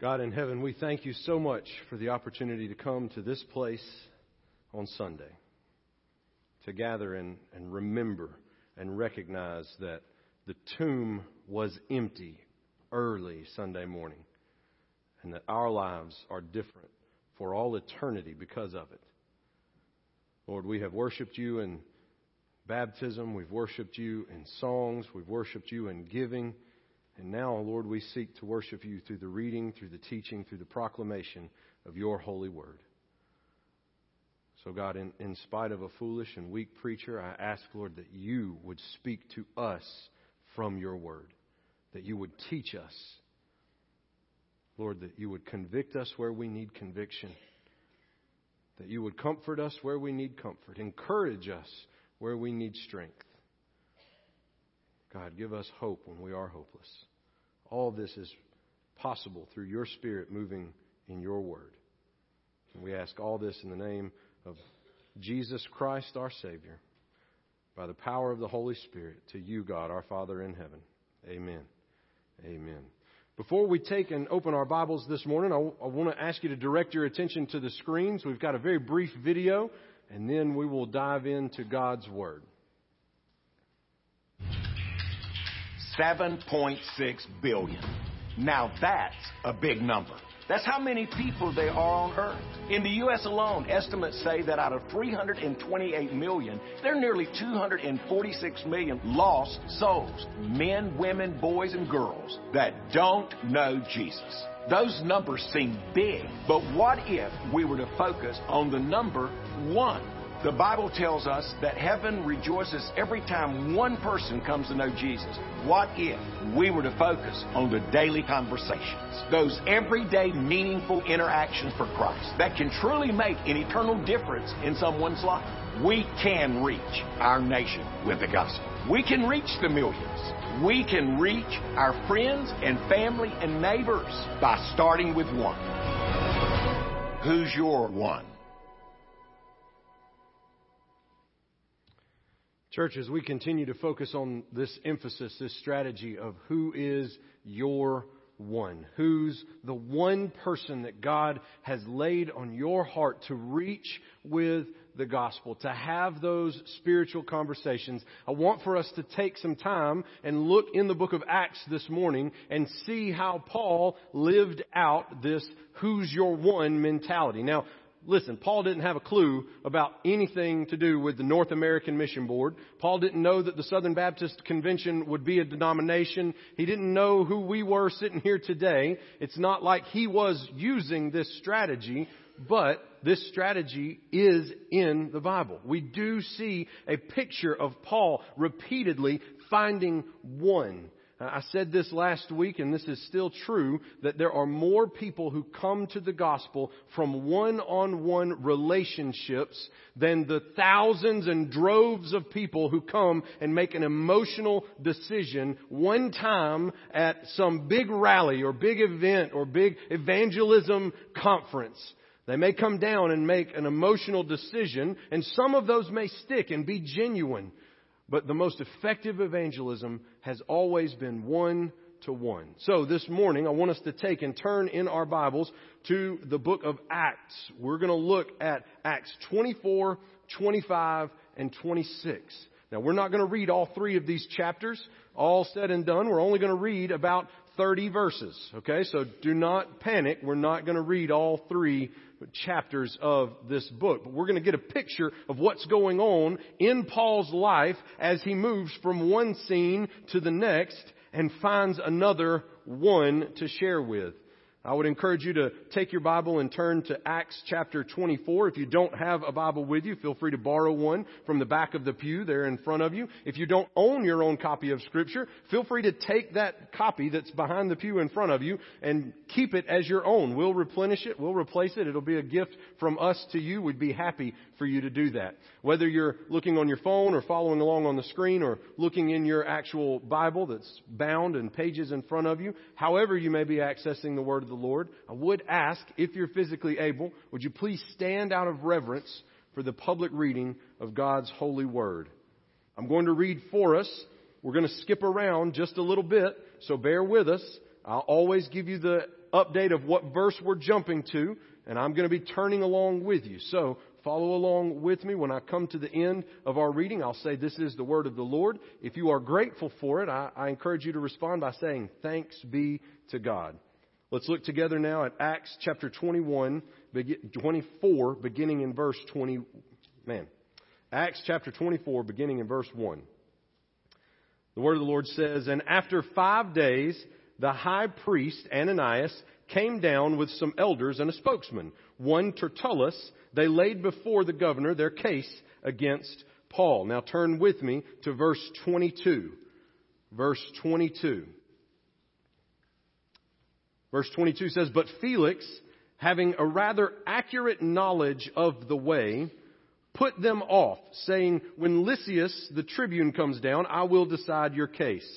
God in heaven, we thank you so much for the opportunity to come to this place on Sunday, to gather and, and remember and recognize that the tomb was empty early Sunday morning and that our lives are different for all eternity because of it. Lord, we have worshiped you in baptism, we've worshiped you in songs, we've worshiped you in giving. And now, Lord, we seek to worship you through the reading, through the teaching, through the proclamation of your holy word. So, God, in, in spite of a foolish and weak preacher, I ask, Lord, that you would speak to us from your word, that you would teach us. Lord, that you would convict us where we need conviction, that you would comfort us where we need comfort, encourage us where we need strength. God, give us hope when we are hopeless. All this is possible through your Spirit moving in your word. And we ask all this in the name of Jesus Christ, our Savior, by the power of the Holy Spirit, to you, God, our Father in heaven. Amen. Amen. Before we take and open our Bibles this morning, I, I want to ask you to direct your attention to the screens. We've got a very brief video, and then we will dive into God's Word. 7.6 billion. Now that's a big number. That's how many people there are on Earth. In the U.S. alone, estimates say that out of 328 million, there are nearly 246 million lost souls men, women, boys, and girls that don't know Jesus. Those numbers seem big, but what if we were to focus on the number one? The Bible tells us that heaven rejoices every time one person comes to know Jesus. What if we were to focus on the daily conversations, those everyday meaningful interactions for Christ that can truly make an eternal difference in someone's life? We can reach our nation with the gospel. We can reach the millions. We can reach our friends and family and neighbors by starting with one. Who's your one? Church, as we continue to focus on this emphasis, this strategy of who is your one, who's the one person that God has laid on your heart to reach with the gospel, to have those spiritual conversations. I want for us to take some time and look in the book of Acts this morning and see how Paul lived out this who's your one mentality. Now, listen, Paul didn't have a clue about anything to do with the North American Mission Board. Paul didn't know that the Southern Baptist Convention would be a denomination. He didn't know who we were sitting here today. It's not like he was using this strategy, but this strategy is in the Bible. We do see a picture of Paul repeatedly finding one Uh, I said this last week, and this is still true, that there are more people who come to the gospel from one-on-one relationships than the thousands and droves of people who come and make an emotional decision one time at some big rally or big event or big evangelism conference. They may come down and make an emotional decision, and some of those may stick and be genuine. But the most effective evangelism has always been one to one. So this morning, I want us to take and turn in our Bibles to the book of Acts. We're going to look at Acts 24, 25, and 26. Now, we're not going to read all three of these chapters. All said and done, we're only going to read about 30 verses. Okay, so do not panic. We're not going to read all three chapters of this book. But we're going to get a picture of what's going on in Paul's life as he moves from one scene to the next and finds another one to share with. I would encourage you to take your Bible and turn to Acts chapter 24. If you don't have a Bible with you, feel free to borrow one from the back of the pew there in front of you. If you don't own your own copy of Scripture, feel free to take that copy that's behind the pew in front of you and keep it as your own. We'll replenish it. We'll replace it. It'll be a gift from us to you. We'd be happy for you to do that. Whether you're looking on your phone or following along on the screen or looking in your actual Bible that's bound and pages in front of you, however you may be accessing the Word of the Lord, I would ask, if you're physically able, would you please stand out of reverence for the public reading of God's holy word? I'm going to read for us. We're going to skip around just a little bit, so bear with us. I'll always give you the update of what verse we're jumping to, and I'm going to be turning along with you. So follow along with me. When I come to the end of our reading, I'll say, This is the word of the Lord. If you are grateful for it, I, I encourage you to respond by saying, Thanks be to God. Let's look together now at Acts chapter 21, 24, beginning in verse 20. Man, Acts chapter 24, beginning in verse 1. The word of the Lord says, And after five days, the high priest Ananias came down with some elders and a spokesman, one Tertullus. They laid before the governor their case against Paul. Now turn with me to verse 22. Verse 22. Verse 22 says, But Felix, having a rather accurate knowledge of the way, put them off, saying, When Lysias the tribune comes down, I will decide your case.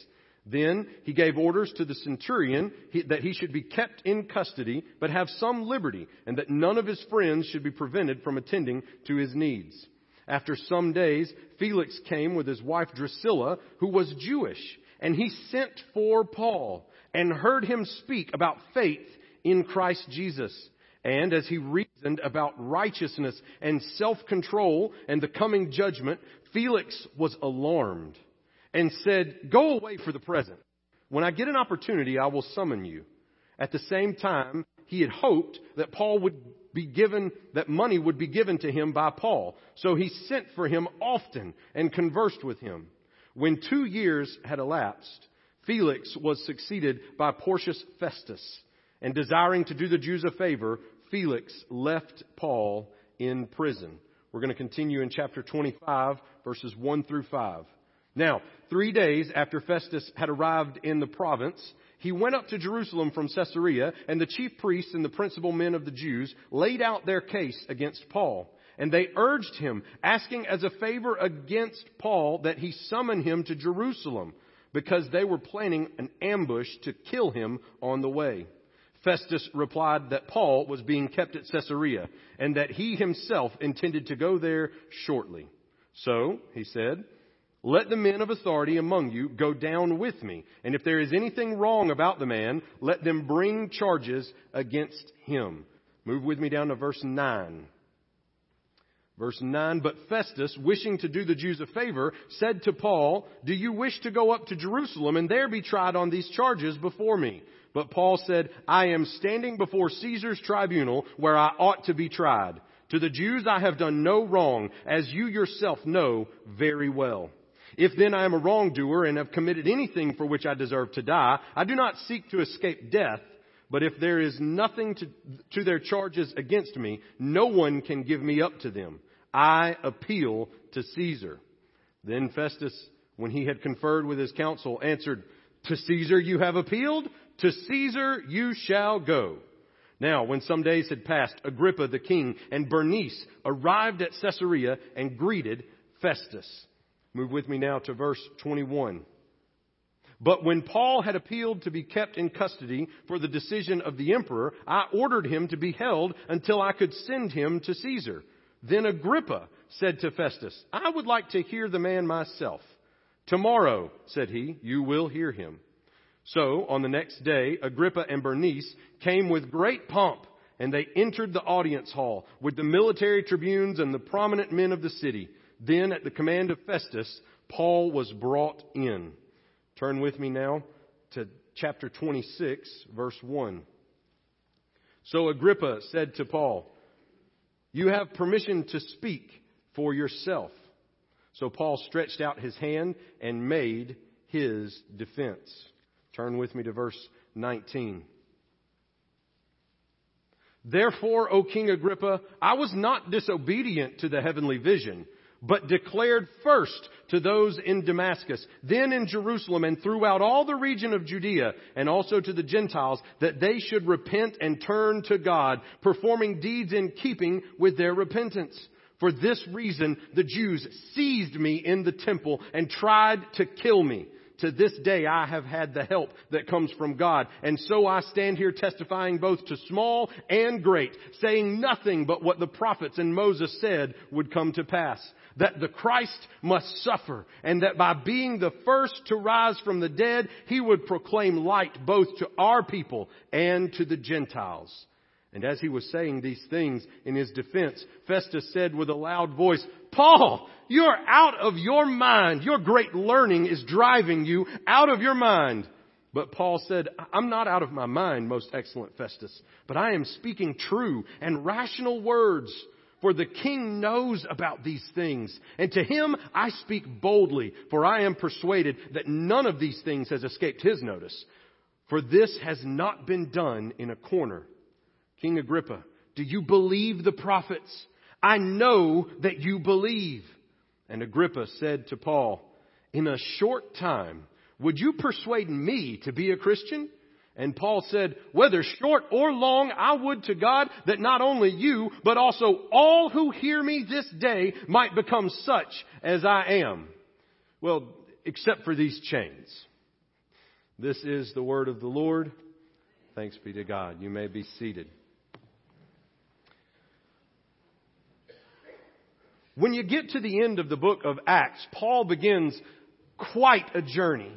Then he gave orders to the centurion that he should be kept in custody, but have some liberty, and that none of his friends should be prevented from attending to his needs. After some days, Felix came with his wife Drusilla, who was Jewish, and he sent for Paul and heard him speak about faith in Christ Jesus. And as he reasoned about righteousness and self-control and the coming judgment, Felix was alarmed and said, Go away for the present. When I get an opportunity, I will summon you. At the same time, he had hoped that Paul would be given, that money would be given to him by Paul. So he sent for him often and conversed with him. When two years had elapsed, Felix was succeeded by Porcius Festus, and desiring to do the Jews a favor, Felix left Paul in prison. We're going to continue in chapter 25, verses 1 through 5. Now, three days after Festus had arrived in the province, he went up to Jerusalem from Caesarea, and the chief priests and the principal men of the Jews laid out their case against Paul. And they urged him, asking as a favor against Paul that he summon him to Jerusalem because they were planning an ambush to kill him on the way. Festus replied that Paul was being kept at Caesarea and that he himself intended to go there shortly. So, he said, let the men of authority among you go down with me, and if there is anything wrong about the man, let them bring charges against him. Move with me down to verse 9. Verse 9, but Festus, wishing to do the Jews a favor, said to Paul, Do you wish to go up to Jerusalem and there be tried on these charges before me? But Paul said, I am standing before Caesar's tribunal where I ought to be tried. To the Jews I have done no wrong, as you yourself know very well. If then I am a wrongdoer and have committed anything for which I deserve to die, I do not seek to escape death, but if there is nothing to, to their charges against me, no one can give me up to them. I appeal to Caesar. Then Festus, when he had conferred with his council, answered, To Caesar you have appealed? To Caesar you shall go. Now, when some days had passed, Agrippa the king and Bernice arrived at Caesarea and greeted Festus. Move with me now to verse 21. But when Paul had appealed to be kept in custody for the decision of the emperor, I ordered him to be held until I could send him to Caesar. Then Agrippa said to Festus, I would like to hear the man myself. Tomorrow, said he, you will hear him. So, on the next day, Agrippa and Bernice came with great pomp, and they entered the audience hall with the military tribunes and the prominent men of the city. Then, at the command of Festus, Paul was brought in. Turn with me now to chapter 26, verse 1. So Agrippa said to Paul, You have permission to speak for yourself. So Paul stretched out his hand and made his defense. Turn with me to verse 19. Therefore, O King Agrippa, I was not disobedient to the heavenly vision but declared first to those in Damascus, then in Jerusalem and throughout all the region of Judea, and also to the Gentiles, that they should repent and turn to God, performing deeds in keeping with their repentance. For this reason, the Jews seized me in the temple and tried to kill me. To this day I have had the help that comes from God. And so I stand here testifying both to small and great, saying nothing but what the prophets and Moses said would come to pass. That the Christ must suffer and that by being the first to rise from the dead, he would proclaim light both to our people and to the Gentiles. And as he was saying these things in his defense, Festus said with a loud voice, Paul, you're out of your mind. Your great learning is driving you out of your mind. But Paul said, I'm not out of my mind, most excellent Festus, but I am speaking true and rational words. For the king knows about these things, and to him I speak boldly, for I am persuaded that none of these things has escaped his notice. For this has not been done in a corner. King Agrippa, do you believe the prophets? I know that you believe. And Agrippa said to Paul, in a short time, would you persuade me to be a Christian? And Paul said, whether short or long, I would to God that not only you, but also all who hear me this day might become such as I am. Well, except for these chains. This is the word of the Lord. Thanks be to God. You may be seated. When you get to the end of the book of Acts, Paul begins quite a journey.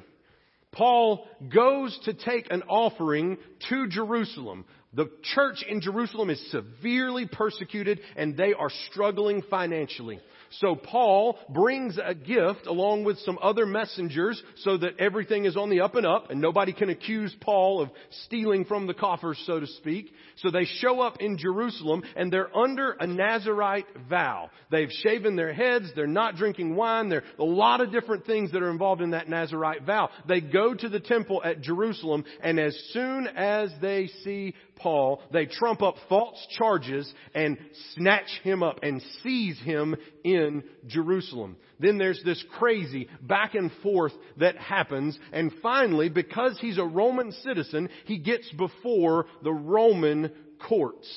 Paul goes to take an offering to Jerusalem. The church in Jerusalem is severely persecuted and they are struggling financially. So Paul brings a gift along with some other messengers so that everything is on the up and up and nobody can accuse Paul of stealing from the coffers, so to speak. So they show up in Jerusalem and they're under a Nazarite vow. They've shaven their heads, they're not drinking wine, there are a lot of different things that are involved in that Nazarite vow. They go to the temple at Jerusalem and as soon as they see Paul, they trump up false charges and snatch him up and seize him in Jerusalem. Then there's this crazy back and forth that happens. And finally, because he's a Roman citizen, he gets before the Roman courts.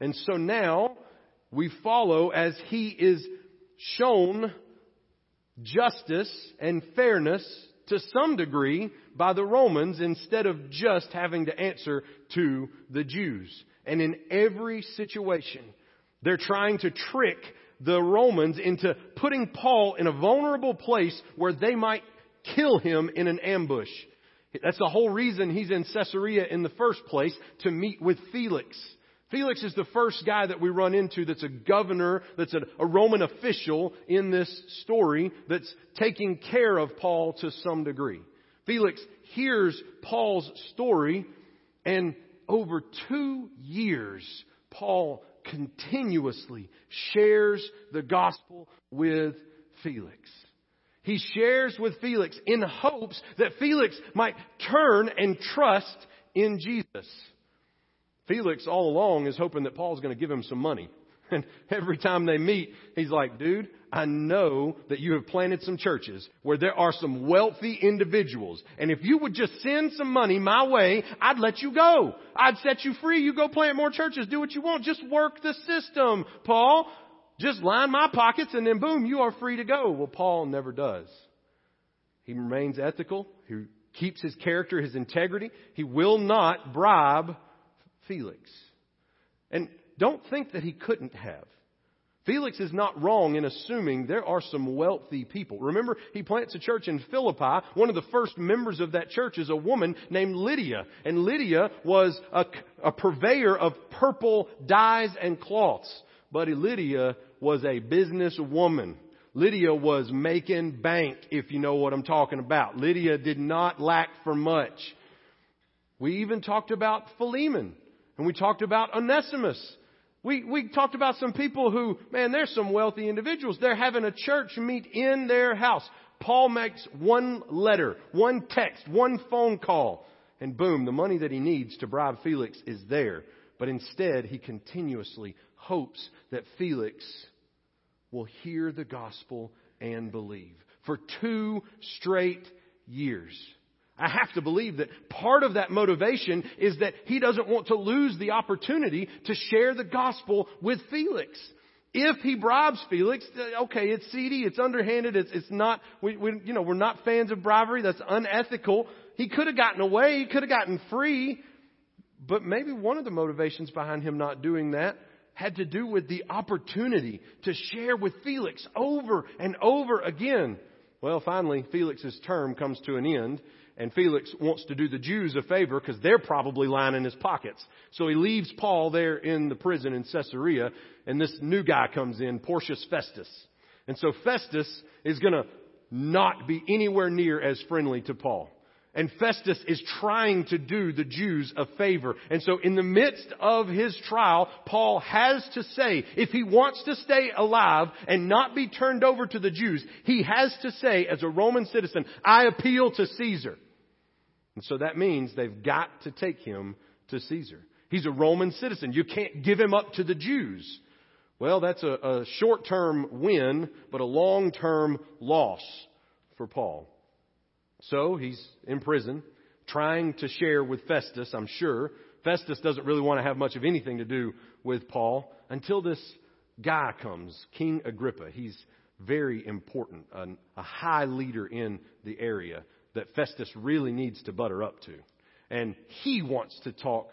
And so now we follow as he is shown justice and fairness to some degree by the Romans instead of just having to answer to the Jews. And in every situation, they're trying to trick the Romans into putting Paul in a vulnerable place where they might kill him in an ambush. That's the whole reason he's in Caesarea in the first place, to meet with Felix. Felix is the first guy that we run into that's a governor, that's a, a, Roman official in this story that's taking care of Paul to some degree. Felix hears Paul's story and over two years, Paul continuously shares the gospel with Felix. He shares with Felix in hopes that Felix might turn and trust in Jesus. Felix all along is hoping that Paul's going to give him some money. And every time they meet, he's like, dude, I know that you have planted some churches where there are some wealthy individuals. And if you would just send some money my way, I'd let you go. I'd set you free. You go plant more churches. Do what you want. Just work the system, Paul. Just line my pockets and then boom, you are free to go. Well, Paul never does. He remains ethical. He keeps his character, his integrity. He will not bribe Felix. And don't think that he couldn't have. Felix is not wrong in assuming there are some wealthy people. Remember, he plants a church in Philippi. One of the first members of that church is a woman named Lydia. And Lydia was a, a purveyor of purple dyes and cloths. But Lydia was a businesswoman. Lydia was making bank, if you know what I'm talking about. Lydia did not lack for much. We even talked about Philemon. And we talked about Onesimus. We, we talked about some people who, man, there's some wealthy individuals. They're having a church meet in their house. Paul makes one letter, one text, one phone call, and boom, the money that he needs to bribe Felix is there. But instead, he continuously hopes that Felix will hear the gospel and believe. For two straight years. I have to believe that part of that motivation is that he doesn't want to lose the opportunity to share the gospel with Felix. If he bribes Felix, uh, okay, it's seedy, it's underhanded, it's, it's not, we, we, you know, we're not fans of bribery, that's unethical. He could have gotten away, he could have gotten free, but maybe one of the motivations behind him not doing that had to do with the opportunity to share with Felix over and over again. Well, finally, Felix's term comes to an end, and Felix wants to do the Jews a favor because they're probably lining his pockets. So he leaves Paul there in the prison in Caesarea, and this new guy comes in, Porcius Festus. And so Festus is going to not be anywhere near as friendly to Paul. And Festus is trying to do the Jews a favor. And so in the midst of his trial, Paul has to say, if he wants to stay alive and not be turned over to the Jews, he has to say as a Roman citizen, I appeal to Caesar. And so that means they've got to take him to Caesar. He's a Roman citizen. You can't give him up to the Jews. Well, that's a, a short-term win, but a long-term loss for Paul. So he's in prison, trying to share with Festus, I'm sure. Festus doesn't really want to have much of anything to do with Paul until this guy comes, King Agrippa. He's very important, a, a high leader in the area that Festus really needs to butter up to. And he wants to talk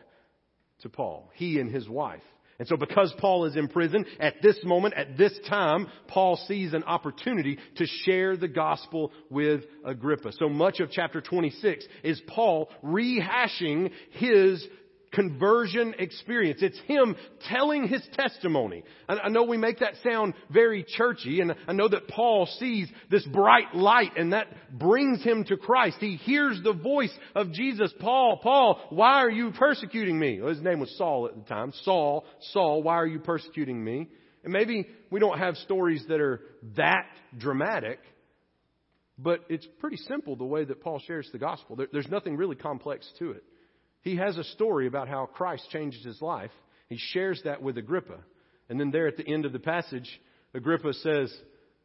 to Paul, he and his wife. And so because Paul is in prison, at this moment, at this time, Paul sees an opportunity to share the gospel with Agrippa. So much of chapter 26 is Paul rehashing his conversion experience. It's him telling his testimony. I know we make that sound very churchy, and I know that Paul sees this bright light, and that brings him to Christ. He hears the voice of Jesus. Paul, Paul, why are you persecuting me? Well, his name was Saul at the time. Saul, Saul, why are you persecuting me? And maybe we don't have stories that are that dramatic, but it's pretty simple the way that Paul shares the gospel. there's nothing really complex to it. He has a story about how Christ changed his life. He shares that with Agrippa. And then there at the end of the passage, Agrippa says,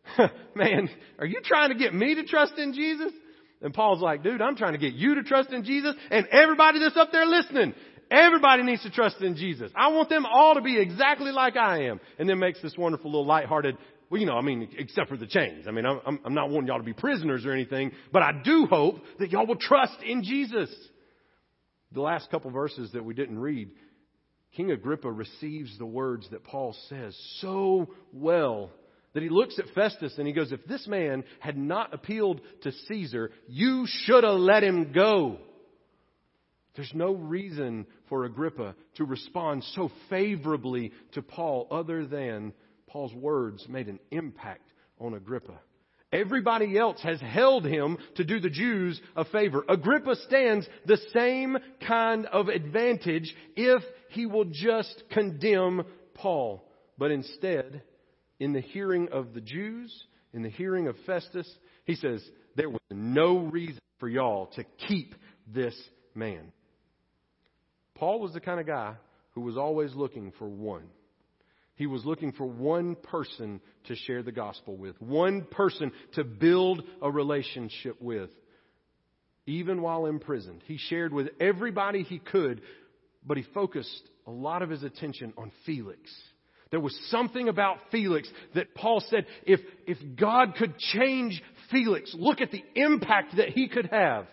Man, are you trying to get me to trust in Jesus? And Paul's like, dude, I'm trying to get you to trust in Jesus and everybody that's up there listening. Everybody needs to trust in Jesus. I want them all to be exactly like I am. And then makes this wonderful little lighthearted, well, you know, I mean, except for the chains. I mean, I'm, I'm not wanting y'all to be prisoners or anything, but I do hope that y'all will trust in Jesus the last couple verses that we didn't read, King Agrippa receives the words that Paul says so well that he looks at Festus and he goes, If this man had not appealed to Caesar, you should have let him go. There's no reason for Agrippa to respond so favorably to Paul other than Paul's words made an impact on Agrippa. Everybody else has held him to do the Jews a favor. Agrippa stands the same kind of advantage if he will just condemn Paul. But instead, in the hearing of the Jews, in the hearing of Festus, he says, there was no reason for y'all to keep this man. Paul was the kind of guy who was always looking for one. He was looking for one person to share the gospel with, one person to build a relationship with. Even while imprisoned, he shared with everybody he could, but he focused a lot of his attention on Felix. There was something about Felix that Paul said, if, if God could change Felix, look at the impact that he could have.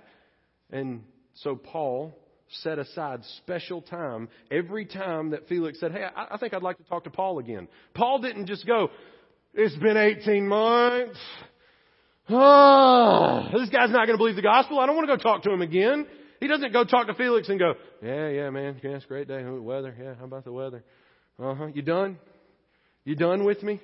And so Paul set aside special time every time that Felix said, Hey, I, I think I'd like to talk to Paul again. Paul didn't just go, It's been 18 months. Oh, this guy's not going to believe the gospel. I don't want to go talk to him again. He doesn't go talk to Felix and go, Yeah, yeah, man. Yeah, it's a great day. Weather. Yeah, how about the weather? Uh huh. You done? You done with me?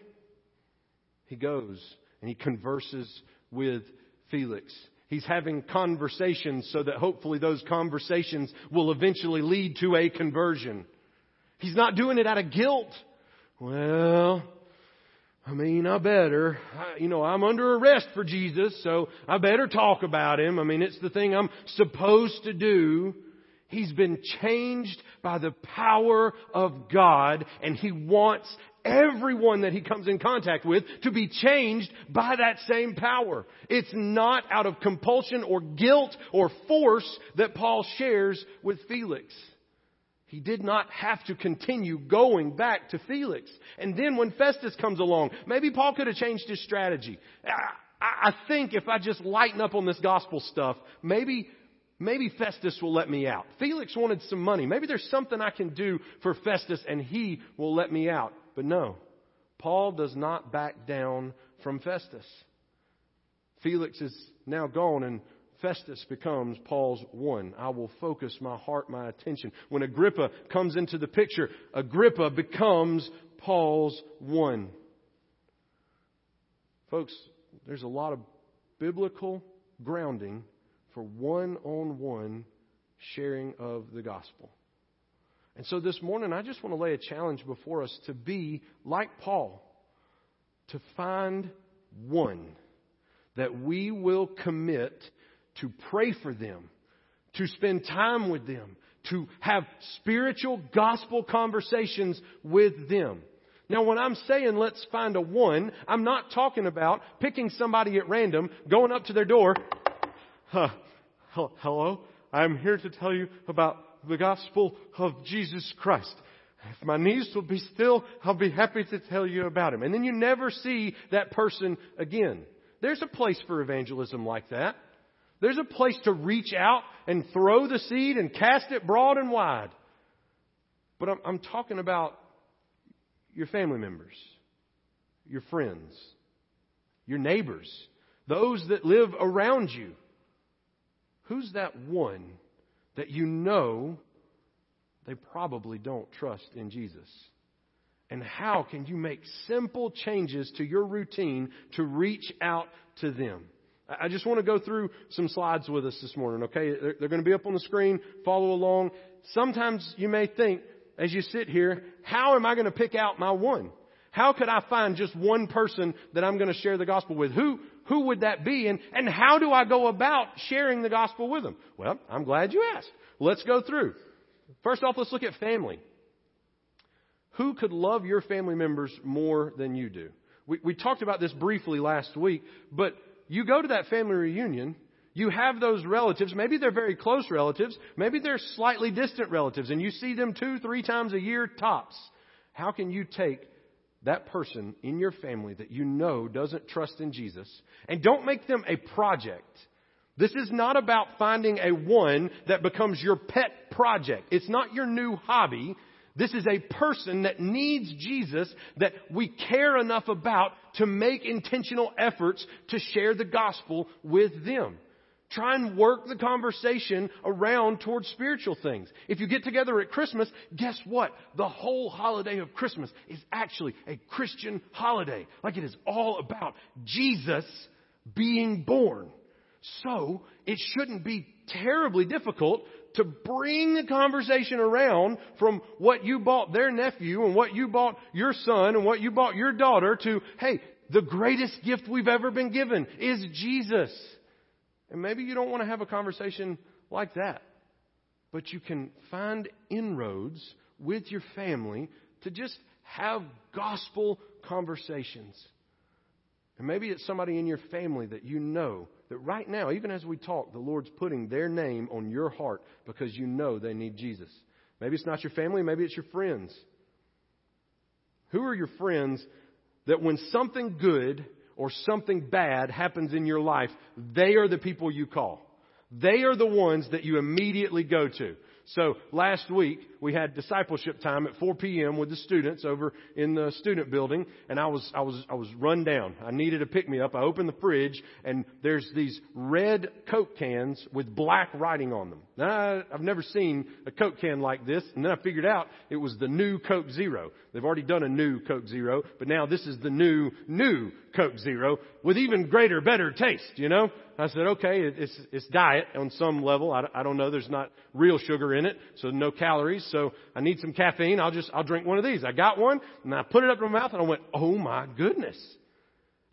He goes and he converses with Felix. He's having conversations so that hopefully those conversations will eventually lead to a conversion. He's not doing it out of guilt. Well, I mean, I better. I, you know, I'm under arrest for Jesus, so I better talk about him. I mean, it's the thing I'm supposed to do. He's been changed by the power of God, and he wants everyone that he comes in contact with to be changed by that same power. It's not out of compulsion or guilt or force that Paul shares with Felix. He did not have to continue going back to Felix. And then when Festus comes along, maybe Paul could have changed his strategy. I, think if I just lighten up on this gospel stuff, maybe, maybe Festus will let me out. Felix wanted some money. Maybe there's something I can do for Festus and he will let me out. But no, Paul does not back down from Festus. Felix is now gone and Festus becomes Paul's one. I will focus my heart, my attention. When Agrippa comes into the picture, Agrippa becomes Paul's one. Folks, there's a lot of biblical grounding for one on one sharing of the gospel. And so this morning, I just want to lay a challenge before us to be like Paul, to find one that we will commit to pray for them, to spend time with them, to have spiritual gospel conversations with them. Now, when I'm saying let's find a one, I'm not talking about picking somebody at random, going up to their door. Huh, hello, I'm here to tell you about the gospel of Jesus Christ. If my knees will be still, I'll be happy to tell you about him. And then you never see that person again. There's a place for evangelism like that. There's a place to reach out and throw the seed and cast it broad and wide. But I'm, I'm talking about your family members, your friends, your neighbors, those that live around you. Who's that one that you know they probably don't trust in Jesus? And how can you make simple changes to your routine to reach out to them? I just want to go through some slides with us this morning, okay? They're, going to be up on the screen. Follow along. Sometimes you may think, as you sit here, how am I going to pick out my one? How could I find just one person that I'm going to share the gospel with? Who, who would that be? And, and how do I go about sharing the gospel with them? Well, I'm glad you asked. Let's go through. First off, let's look at family. Who could love your family members more than you do? We, we talked about this briefly last week, but you go to that family reunion, you have those relatives, maybe they're very close relatives, maybe they're slightly distant relatives, and you see them two, three times a year tops. How can you take that person in your family that you know doesn't trust in Jesus and don't make them a project? This is not about finding a one that becomes your pet project. It's not your new hobby. This is a person that needs Jesus that we care enough about to make intentional efforts to share the gospel with them. Try and work the conversation around towards spiritual things. If you get together at Christmas, guess what? The whole holiday of Christmas is actually a Christian holiday. Like it is all about Jesus being born. So, it shouldn't be terribly difficult to bring the conversation around from what you bought their nephew and what you bought your son and what you bought your daughter to, hey, the greatest gift we've ever been given is Jesus. And maybe you don't want to have a conversation like that, but you can find inroads with your family to just have gospel conversations. And maybe it's somebody in your family that you know that right now, even as we talk, the Lord's putting their name on your heart because you know they need Jesus. Maybe it's not your family, maybe it's your friends. Who are your friends that when something good or something bad happens in your life, they are the people you call? They are the ones that you immediately go to. So last week we had discipleship time at 4 p.m. with the students over in the student building, and I was I was I was run down. I needed a pick me up. I opened the fridge, and there's these red Coke cans with black writing on them. Now I've never seen a Coke can like this, and then I figured out it was the new Coke Zero. They've already done a new Coke Zero, but now this is the new new Coke Zero with even greater, better taste. You know. I said, okay, it's, it's diet on some level. I, I don't know. There's not real sugar in it, so no calories. So I need some caffeine. I'll just, I'll drink one of these. I got one and I put it up in my mouth and I went, oh my goodness.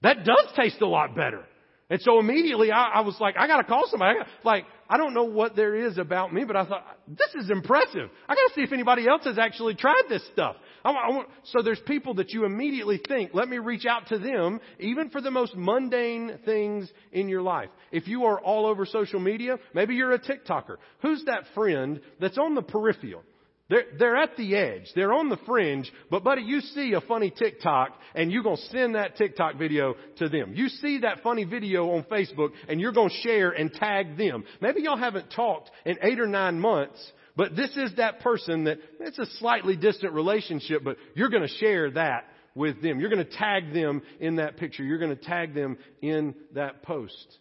That does taste a lot better. And so immediately I, I was like, I gotta call somebody. I got like, I don't know what there is about me, but I thought, this is impressive. I gotta see if anybody else has actually tried this stuff. I, I want, so there's people that you immediately think, let me reach out to them, even for the most mundane things in your life. If you are all over social media, maybe you're a TikToker. Who's that friend that's on the peripheral? They're, they're at the edge. They're on the fringe. But buddy, you see a funny TikTok and you're going to send that TikTok video to them. You see that funny video on Facebook and you're going to share and tag them. Maybe y'all haven't talked in eight or nine months, but this is that person that it's a slightly distant relationship, but you're going to share that with them. You're going to tag them in that picture. You're going to tag them in that post.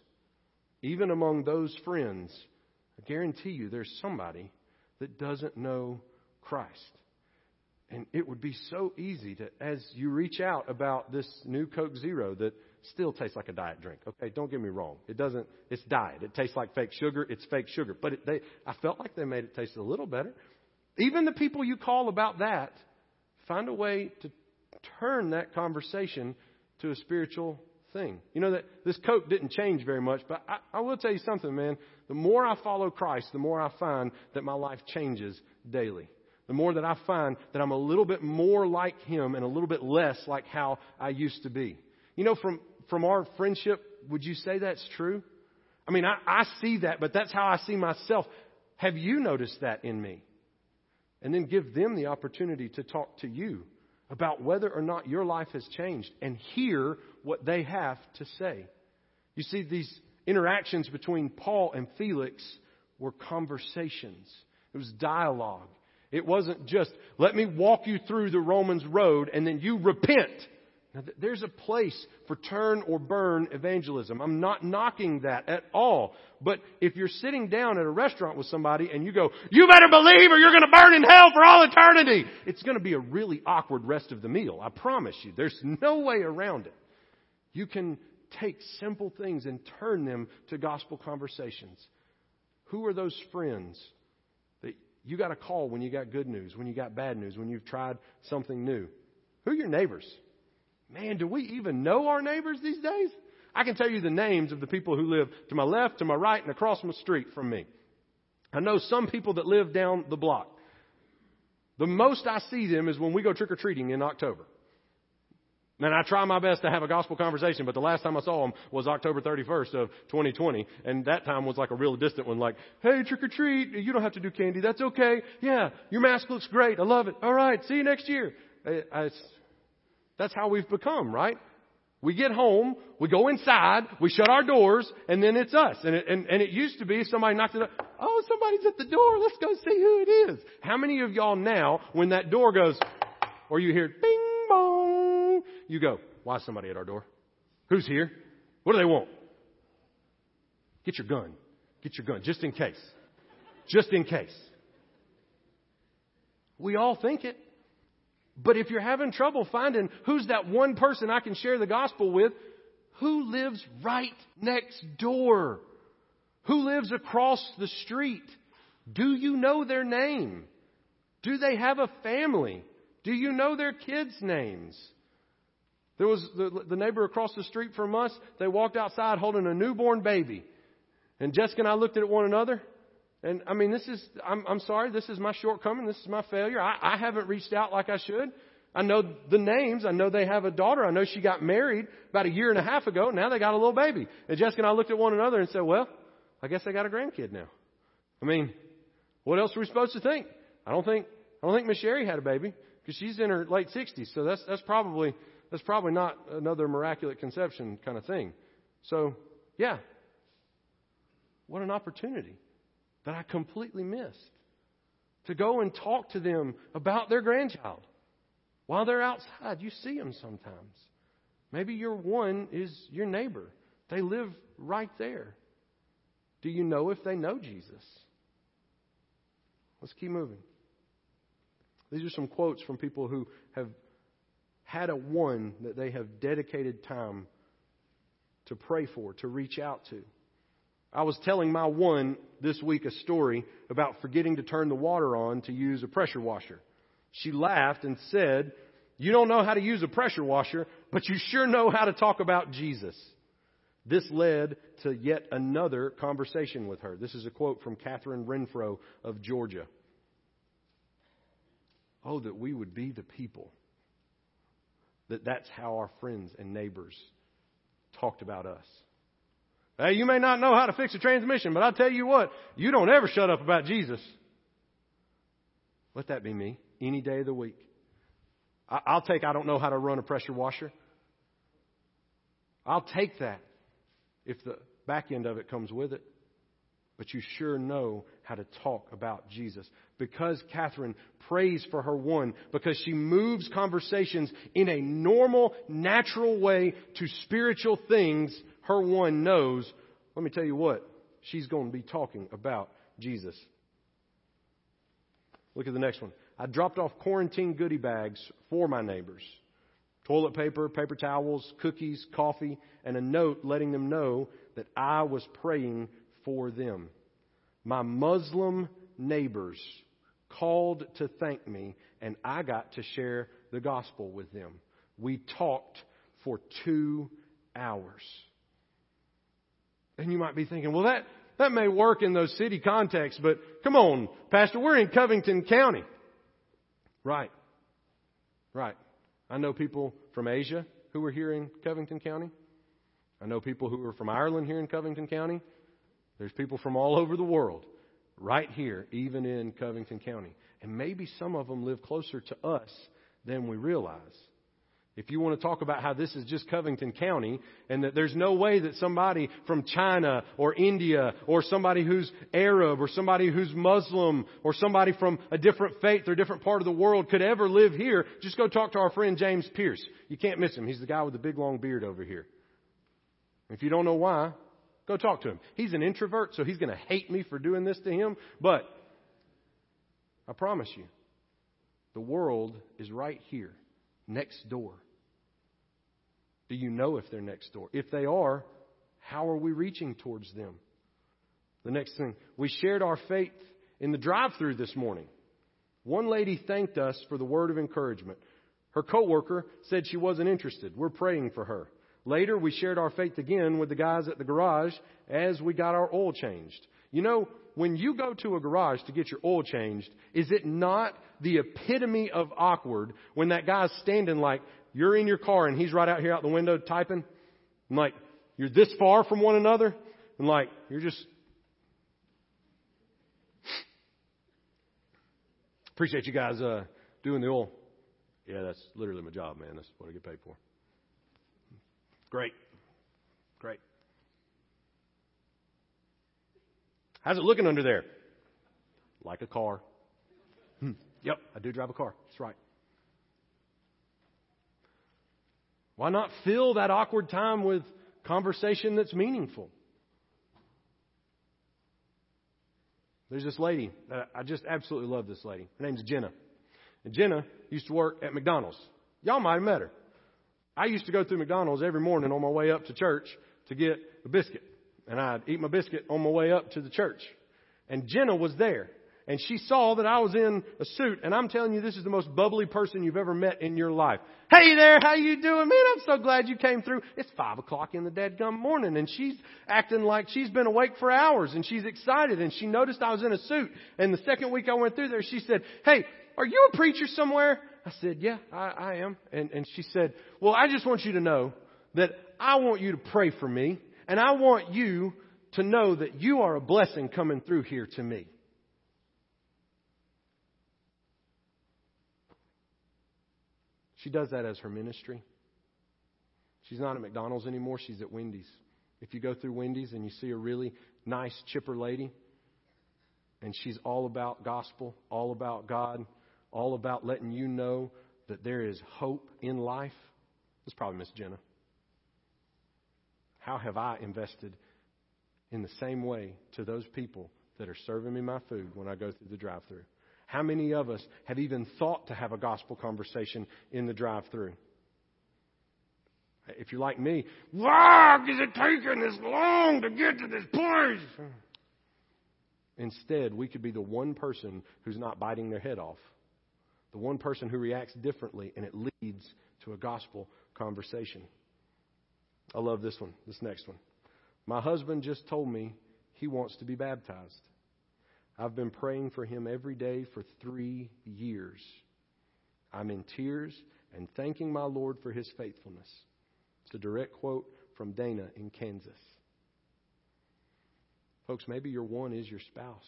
Even among those friends, I guarantee you there's somebody that doesn't know Christ. And it would be so easy to, as you reach out about this new Coke Zero that still tastes like a diet drink. Okay, don't get me wrong. It doesn't, it's diet. It tastes like fake sugar. It's fake sugar. But it, they, I felt like they made it taste a little better. Even the people you call about that, find a way to turn that conversation to a spiritual thing. You know that this Coke didn't change very much, but I, I will tell you something, man. The more I follow Christ, the more I find that my life changes daily the more that I find that I'm a little bit more like him and a little bit less like how I used to be. You know, from, from our friendship, would you say that's true? I mean, I, I see that, but that's how I see myself. Have you noticed that in me? And then give them the opportunity to talk to you about whether or not your life has changed and hear what they have to say. You see, these interactions between Paul and Felix were conversations. It was dialogue. It wasn't just, let me walk you through the Romans road and then you repent. Now, there's a place for turn or burn evangelism. I'm not knocking that at all. But if you're sitting down at a restaurant with somebody and you go, you better believe or you're going to burn in hell for all eternity, it's going to be a really awkward rest of the meal. I promise you. There's no way around it. You can take simple things and turn them to gospel conversations. Who are those friends that you got a call when you got good news, when you got bad news, when you've tried something new. Who are your neighbors? Man, do we even know our neighbors these days? I can tell you the names of the people who live to my left, to my right, and across the street from me. I know some people that live down the block. The most I see them is when we go trick or treating in October. And I try my best to have a gospel conversation, but the last time I saw them was October 31st of 2020, and that time was like a real distant one, like, hey, trick or treat, you don't have to do candy, that's okay, yeah, your mask looks great, I love it, alright, see you next year. I, I, that's how we've become, right? We get home, we go inside, we shut our doors, and then it's us. And it, and, and it used to be somebody knocked it up, oh, somebody's at the door, let's go see who it is. How many of y'all now, when that door goes, or you hear bing, bong, you go, why is somebody at our door? Who's here? What do they want? Get your gun. Get your gun, just in case. Just in case. We all think it. But if you're having trouble finding who's that one person I can share the gospel with, who lives right next door? Who lives across the street? Do you know their name? Do they have a family? Do you know their kids' names? There was the, the neighbor across the street from us. They walked outside holding a newborn baby. And Jessica and I looked at one another. And I mean, this is, I'm, I'm sorry, this is my shortcoming. This is my failure. I, I haven't reached out like I should. I know the names. I know they have a daughter. I know she got married about a year and a half ago. Now they got a little baby. And Jessica and I looked at one another and said, well, I guess they got a grandkid now. I mean, what else are we supposed to think? I don't think, I don't think Miss Sherry had a baby because she's in her late 60s. So that's, that's probably that's probably not another miraculous conception kind of thing. So, yeah. What an opportunity that I completely missed. To go and talk to them about their grandchild while they're outside. You see them sometimes. Maybe your one is your neighbor. They live right there. Do you know if they know Jesus? Let's keep moving. These are some quotes from people who have had a one that they have dedicated time to pray for, to reach out to. I was telling my one this week a story about forgetting to turn the water on to use a pressure washer. She laughed and said, You don't know how to use a pressure washer, but you sure know how to talk about Jesus. This led to yet another conversation with her. This is a quote from Catherine Renfro of Georgia. Oh, that we would be the people that that's how our friends and neighbors talked about us. Hey, you may not know how to fix a transmission, but I'll tell you what, you don't ever shut up about Jesus. Let that be me any day of the week. I'll take, I don't know how to run a pressure washer. I'll take that if the back end of it comes with it. But you sure know how to talk about Jesus. Because Catherine prays for her one, because she moves conversations in a normal, natural way to spiritual things, her one knows, let me tell you what, she's going to be talking about Jesus. Look at the next one. I dropped off quarantine goodie bags for my neighbors toilet paper, paper towels, cookies, coffee, and a note letting them know that I was praying for them. My Muslim neighbors called to thank me, and I got to share the gospel with them. We talked for two hours. And you might be thinking, well, that, that may work in those city contexts, but come on, Pastor, we're in Covington County. Right. Right. I know people from Asia who are here in Covington County. I know people who are from Ireland here in Covington County. There's people from all over the world right here, even in Covington County. And maybe some of them live closer to us than we realize. If you want to talk about how this is just Covington County and that there's no way that somebody from China or India or somebody who's Arab or somebody who's Muslim or somebody from a different faith or different part of the world could ever live here, just go talk to our friend James Pierce. You can't miss him. He's the guy with the big long beard over here. If you don't know why, go talk to him. He's an introvert, so he's going to hate me for doing this to him, but I promise you, the world is right here, next door. Do you know if they're next door? If they are, how are we reaching towards them? The next thing, we shared our faith in the drive through this morning. One lady thanked us for the word of encouragement. Her coworker said she wasn't interested. We're praying for her. Later, we shared our faith again with the guys at the garage as we got our oil changed. You know, when you go to a garage to get your oil changed, is it not the epitome of awkward when that guy's standing like, you're in your car and he's right out here out the window typing. And like, you're this far from one another. And like, you're just. Appreciate you guys uh, doing the oil. Yeah, that's literally my job, man. That's what I get paid for. Great. How's it looking under there? Like a car. Hmm. Yep, I do drive a car. That's right. Why not fill that awkward time with conversation that's meaningful? There's this lady. I just absolutely love this lady. Her name's Jenna. And Jenna used to work at McDonald's. Y'all might have met her. I used to go through McDonald's every morning on my way up to church to get a biscuit. And I'd eat my biscuit on my way up to the church. And Jenna was there and she saw that I was in a suit, and I'm telling you, this is the most bubbly person you've ever met in your life. Hey there, how you doing? Man, I'm so glad you came through. It's five o'clock in the dead gum morning, and she's acting like she's been awake for hours, and she's excited, and she noticed I was in a suit. And the second week I went through there, she said, hey, are you a preacher somewhere? I said, yeah, I, I am. And, and she said, well, I just want you to know that I want you to pray for me, and I want you to know that you are a blessing coming through here to me. She does that as her ministry. She's not at McDonald's anymore, she's at Wendy's. If you go through Wendy's and you see a really nice, chipper lady, and she's all about gospel, all about God, all about letting you know that there is hope in life, it's probably Miss Jenna. How have I invested in the same way to those people that are serving me my food when I go through the drive through? How many of us have even thought to have a gospel conversation in the drive through? If you're like me, why is it taking this long to get to this place? Instead, we could be the one person who's not biting their head off, the one person who reacts differently, and it leads to a gospel conversation. I love this one, this next one. My husband just told me he wants to be baptized. I've been praying for him every day for three years. I'm in tears and thanking my Lord for his faithfulness. It's a direct quote from Dana in Kansas. Folks, maybe your one is your spouse.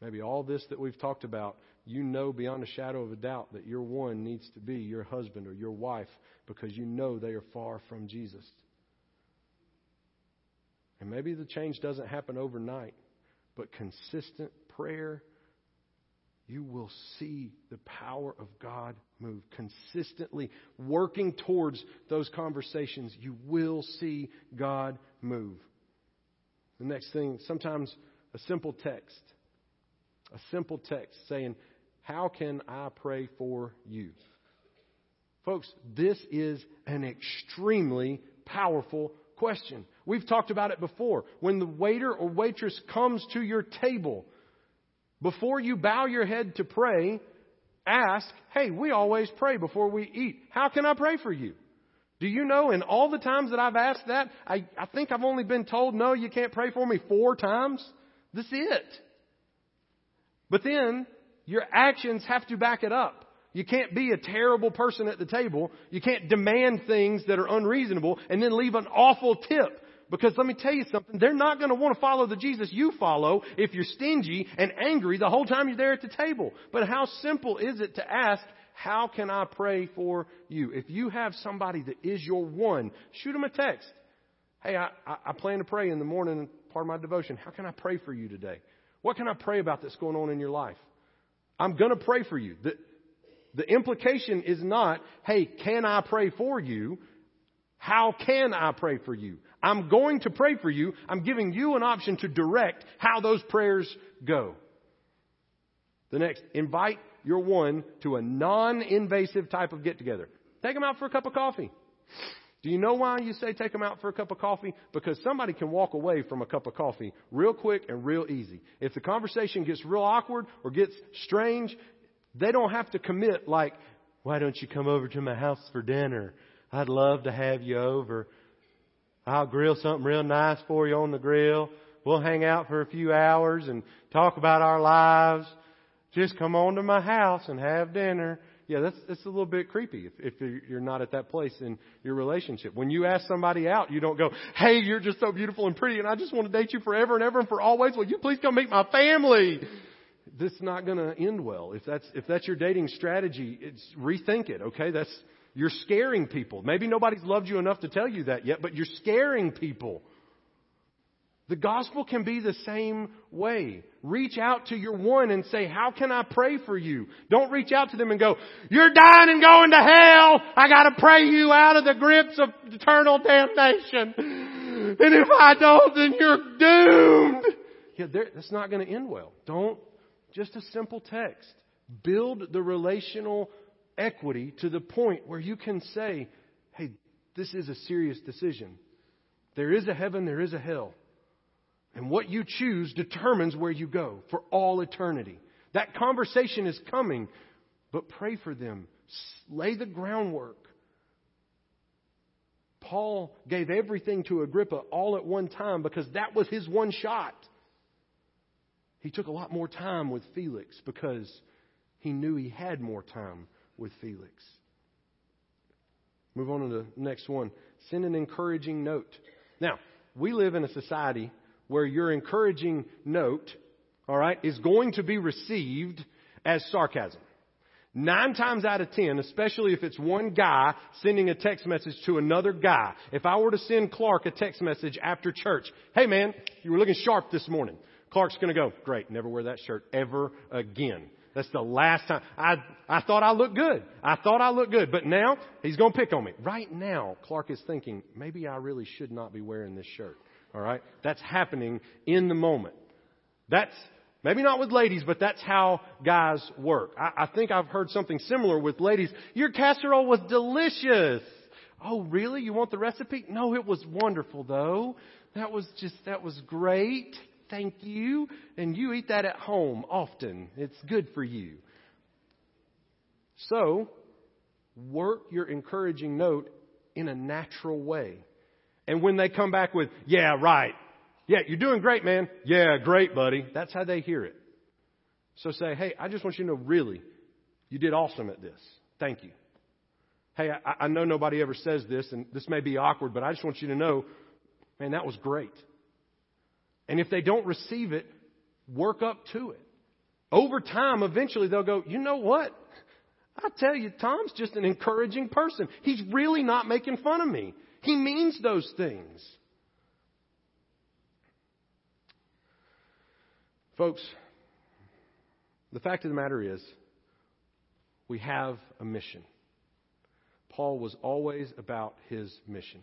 Maybe all this that we've talked about, you know beyond a shadow of a doubt that your one needs to be your husband or your wife because you know they are far from Jesus. And maybe the change doesn't happen overnight, but consistent prayer, you will see the power of God move. Consistently working towards those conversations, you will see God move. The next thing, sometimes a simple text a simple text saying, How can I pray for you? Folks, this is an extremely powerful question. We've talked about it before. When the waiter or waitress comes to your table, before you bow your head to pray, ask, Hey, we always pray before we eat. How can I pray for you? Do you know, in all the times that I've asked that, I, I think I've only been told, no, you can't pray for me four times? This is it. But then your actions have to back it up. You can't be a terrible person at the table. You can't demand things that are unreasonable and then leave an awful tip. Because let me tell you something, they're not going to want to follow the Jesus you follow if you're stingy and angry the whole time you're there at the table. But how simple is it to ask, how can I pray for you? If you have somebody that is your one, shoot them a text. Hey, I, I plan to pray in the morning, part of my devotion. How can I pray for you today? What can I pray about that's going on in your life? I'm going to pray for you. The, the implication is not, hey, can I pray for you? How can I pray for you? I'm going to pray for you. I'm giving you an option to direct how those prayers go. The next, invite your one to a non-invasive type of get together. Take them out for a cup of coffee. Do you know why you say take them out for a cup of coffee? Because somebody can walk away from a cup of coffee real quick and real easy. If the conversation gets real awkward or gets strange, they don't have to commit like, why don't you come over to my house for dinner? I'd love to have you over. I'll grill something real nice for you on the grill. We'll hang out for a few hours and talk about our lives. Just come on to my house and have dinner yeah, that's, that's a little bit creepy if, if you're not at that place in your relationship. When you ask somebody out, you don't go, hey, you're just so beautiful and pretty and I just want to date you forever and ever and for always. Will you please come meet my family? This is not going to end well. If that's, if that's your dating strategy, it's rethink it, okay? That's, you're scaring people. Maybe nobody's loved you enough to tell you that yet, but you're scaring people. The gospel can be the same way. Reach out to your one and say, how can I pray for you? Don't reach out to them and go, you're dying and going to hell. I gotta pray you out of the grips of eternal damnation. And if I don't, then you're doomed. Yeah, that's not going to end well. Don't, just a simple text. Build the relational equity to the point where you can say, hey, this is a serious decision. There is a heaven, there is a hell. And what you choose determines where you go for all eternity. That conversation is coming, but pray for them. Lay the groundwork. Paul gave everything to Agrippa all at one time because that was his one shot. He took a lot more time with Felix because he knew he had more time with Felix. Move on to the next one. Send an encouraging note. Now, we live in a society where your encouraging note, all right, is going to be received as sarcasm. Nine times out of ten, especially if it's one guy sending a text message to another guy, if I were to send Clark a text message after church, hey man, you were looking sharp this morning. Clark's gonna go, great, never wear that shirt ever again. That's the last time. I, I thought I looked good. I thought I looked good. But now, he's gonna pick on me. Right now, Clark is thinking, maybe I really should not be wearing this shirt. All right? That's happening in the moment. That's maybe not with ladies, but that's how guys work. I, I think I've heard something similar with ladies. Your casserole was delicious. Oh, really? You want the recipe? No, it was wonderful though. That was just, that was great. Thank you. And you eat that at home often. It's good for you. So, work your encouraging note in a natural way. And when they come back with, yeah, right. Yeah, you're doing great, man. Yeah, great, buddy. That's how they hear it. So say, hey, I just want you to know, really, you did awesome at this. Thank you. Hey, I, I know nobody ever says this, and this may be awkward, but I just want you to know, man, that was great. And if they don't receive it, work up to it. over time, eventually they'll go, you know what? I tell you, Tom's just an encouraging person. He's really not making fun of me. He means those things. Folks, the fact of the matter is, we have a mission. Paul was always about his mission.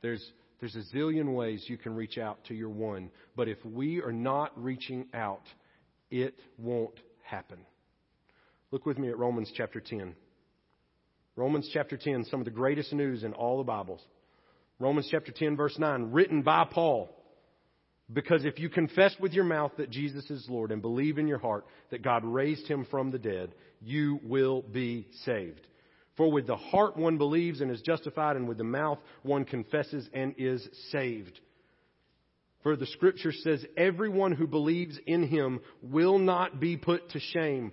There's, there's a zillion ways you can reach out to your one, but if we are not reaching out, it won't happen. Look with me at Romans chapter 10. Romans chapter 10, some of the greatest news in all the Bibles. Romans chapter 10, verse 9, written by Paul. Because if you confess with your mouth that Jesus is Lord and believe in your heart that God raised him from the dead, you will be saved. For with the heart one believes and is justified, and with the mouth one confesses and is saved. For the scripture says, everyone who believes in him will not be put to shame.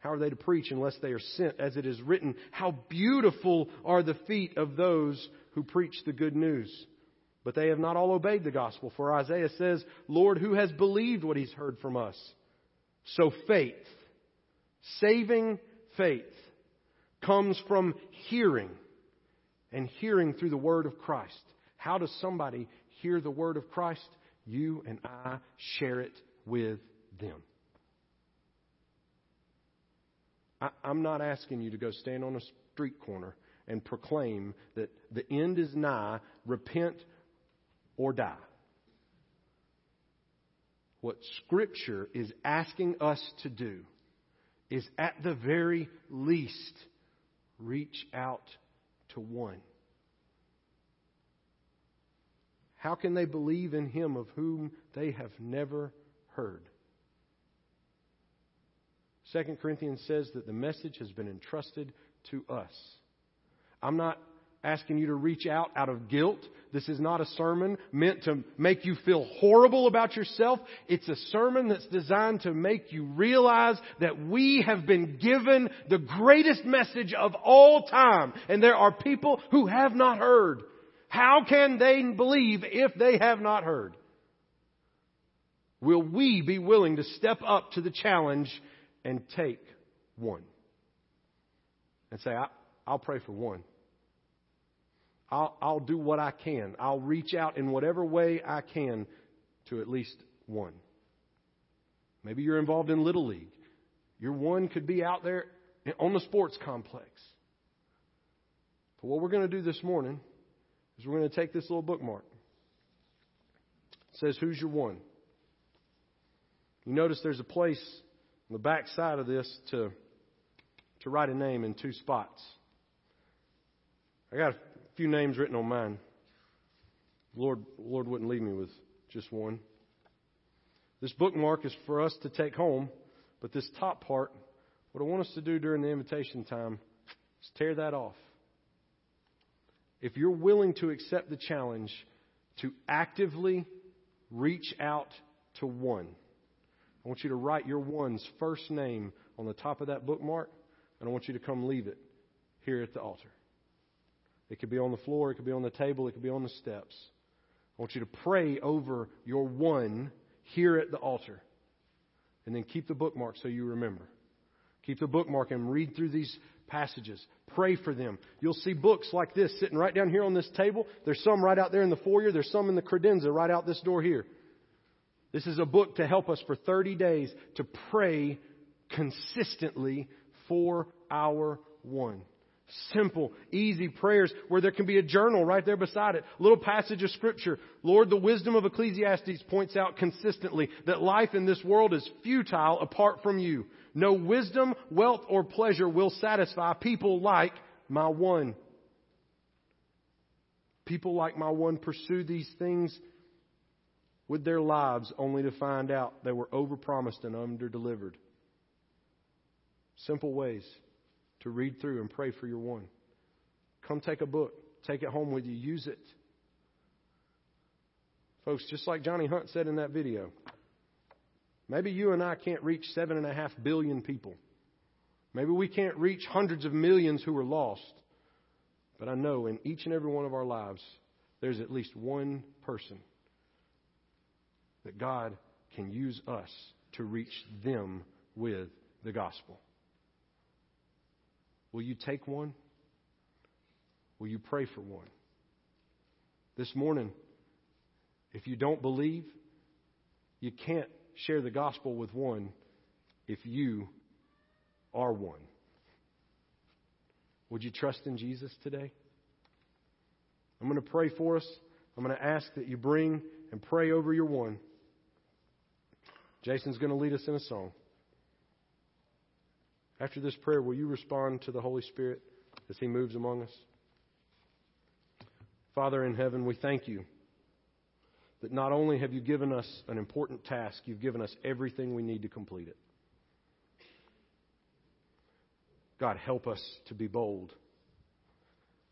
How are they to preach unless they are sent? As it is written, how beautiful are the feet of those who preach the good news. But they have not all obeyed the gospel. For Isaiah says, Lord, who has believed what he's heard from us? So faith, saving faith, comes from hearing, and hearing through the word of Christ. How does somebody hear the word of Christ? You and I share it with them. I, am not asking you to go stand on a street corner and proclaim that the end is nigh, repent or die. What Scripture is asking us to do is at the very least reach out to one. How can they believe in him of whom they have never heard? 2 Corinthians says that the message has been entrusted to us. I'm not asking you to reach out out of guilt. This is not a sermon meant to make you feel horrible about yourself. It's a sermon that's designed to make you realize that we have been given the greatest message of all time. And there are people who have not heard. How can they believe if they have not heard? Will we be willing to step up to the challenge and take one? And say, I'll pray for one. I'll, I'll do what I can. I'll reach out in whatever way I can to at least one. Maybe you're involved in Little League. Your one could be out there on the sports complex. But what we're going to do this morning is we're going to take this little bookmark. It says, Who's your one? You notice there's a place the back side of this to, to write a name in two spots. I got a few names written on mine. Lord, Lord wouldn't leave me with just one. This bookmark is for us to take home, but this top part, what I want us to do during the invitation time is tear that off. If you're willing to accept the challenge to actively reach out to one, I want you to write your one's first name on the top of that bookmark, and I want you to come leave it here at the altar. It could be on the floor, it could be on the table, it could be on the steps. I want you to pray over your one here at the altar. And then keep the bookmark so you remember. Keep the bookmark and read through these passages. Pray for them. You'll see books like this sitting right down here on this table. There's some right out there in the foyer. There's some in the credenza right out this door here. This is a book to help us for 30 days to pray consistently for our one. Simple, easy prayers where there can be a journal right there beside it. A little passage of scripture. Lord, the wisdom of Ecclesiastes points out consistently that life in this world is futile apart from you. No wisdom, wealth, or pleasure will satisfy people like my one. People like my one pursue these things with their lives only to find out they were overpromised and underdelivered. Simple ways to read through and pray for your one. Come take a book, take it home with you, use it. Folks, just like Johnny Hunt said in that video, maybe you and I can't reach seven and a half billion people. Maybe we can't reach hundreds of millions who are lost. But I know in each and every one of our lives, there's at least one person that God can use us to reach them with the gospel. Will you take one? Will you pray for one? This morning, if you don't believe, you can't share the gospel with one if you are one. Would you trust in Jesus today? I'm going to pray for us. I'm going to ask that you bring and pray over your one. Jason's going to lead us in a song. After this prayer, will you respond to the Holy Spirit as He moves among us? Father in heaven, we thank you that not only have you given us an important task, you've given us everything we need to complete it. God, help us to be bold.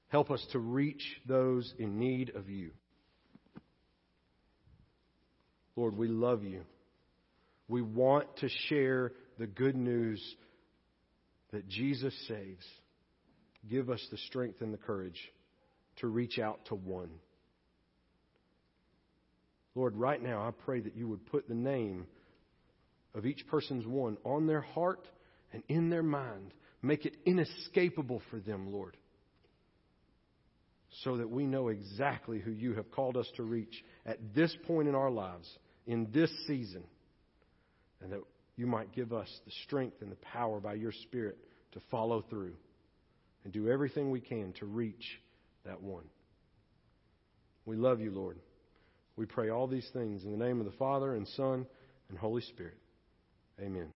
Help us to reach those in need of you. Lord, we love you. We want to share the good news that Jesus saves. Give us the strength and the courage to reach out to one. Lord, right now I pray that you would put the name of each person's one on their heart and in their mind. Make it inescapable for them, Lord, so that we know exactly who you have called us to reach at this point in our lives, in this season and that you might give us the strength and the power by your Spirit to follow through and do everything we can to reach that one. We love you, Lord. We pray all these things in the name of the Father and Son and Holy Spirit. Amen.